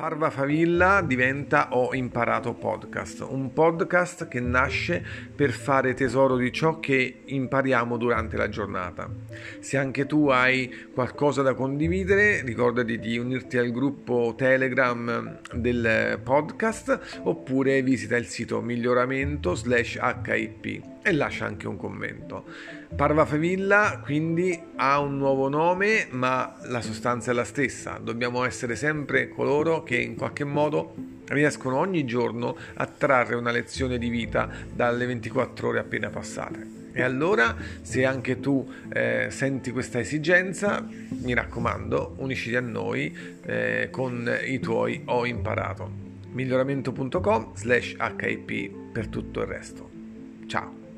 Parva Favilla diventa Ho imparato podcast, un podcast che nasce per fare tesoro di ciò che impariamo durante la giornata. Se anche tu hai qualcosa da condividere, ricordati di unirti al gruppo Telegram del podcast oppure visita il sito miglioramento slash HIP e lascia anche un commento. Parva Favilla quindi ha un nuovo nome ma la sostanza è la stessa, dobbiamo essere sempre coloro che in qualche modo riescono ogni giorno a trarre una lezione di vita dalle 24 ore appena passate. E allora, se anche tu eh, senti questa esigenza, mi raccomando, unisciti a noi eh, con i tuoi ho imparato. miglioramento.com slash hip per tutto il resto. Ciao!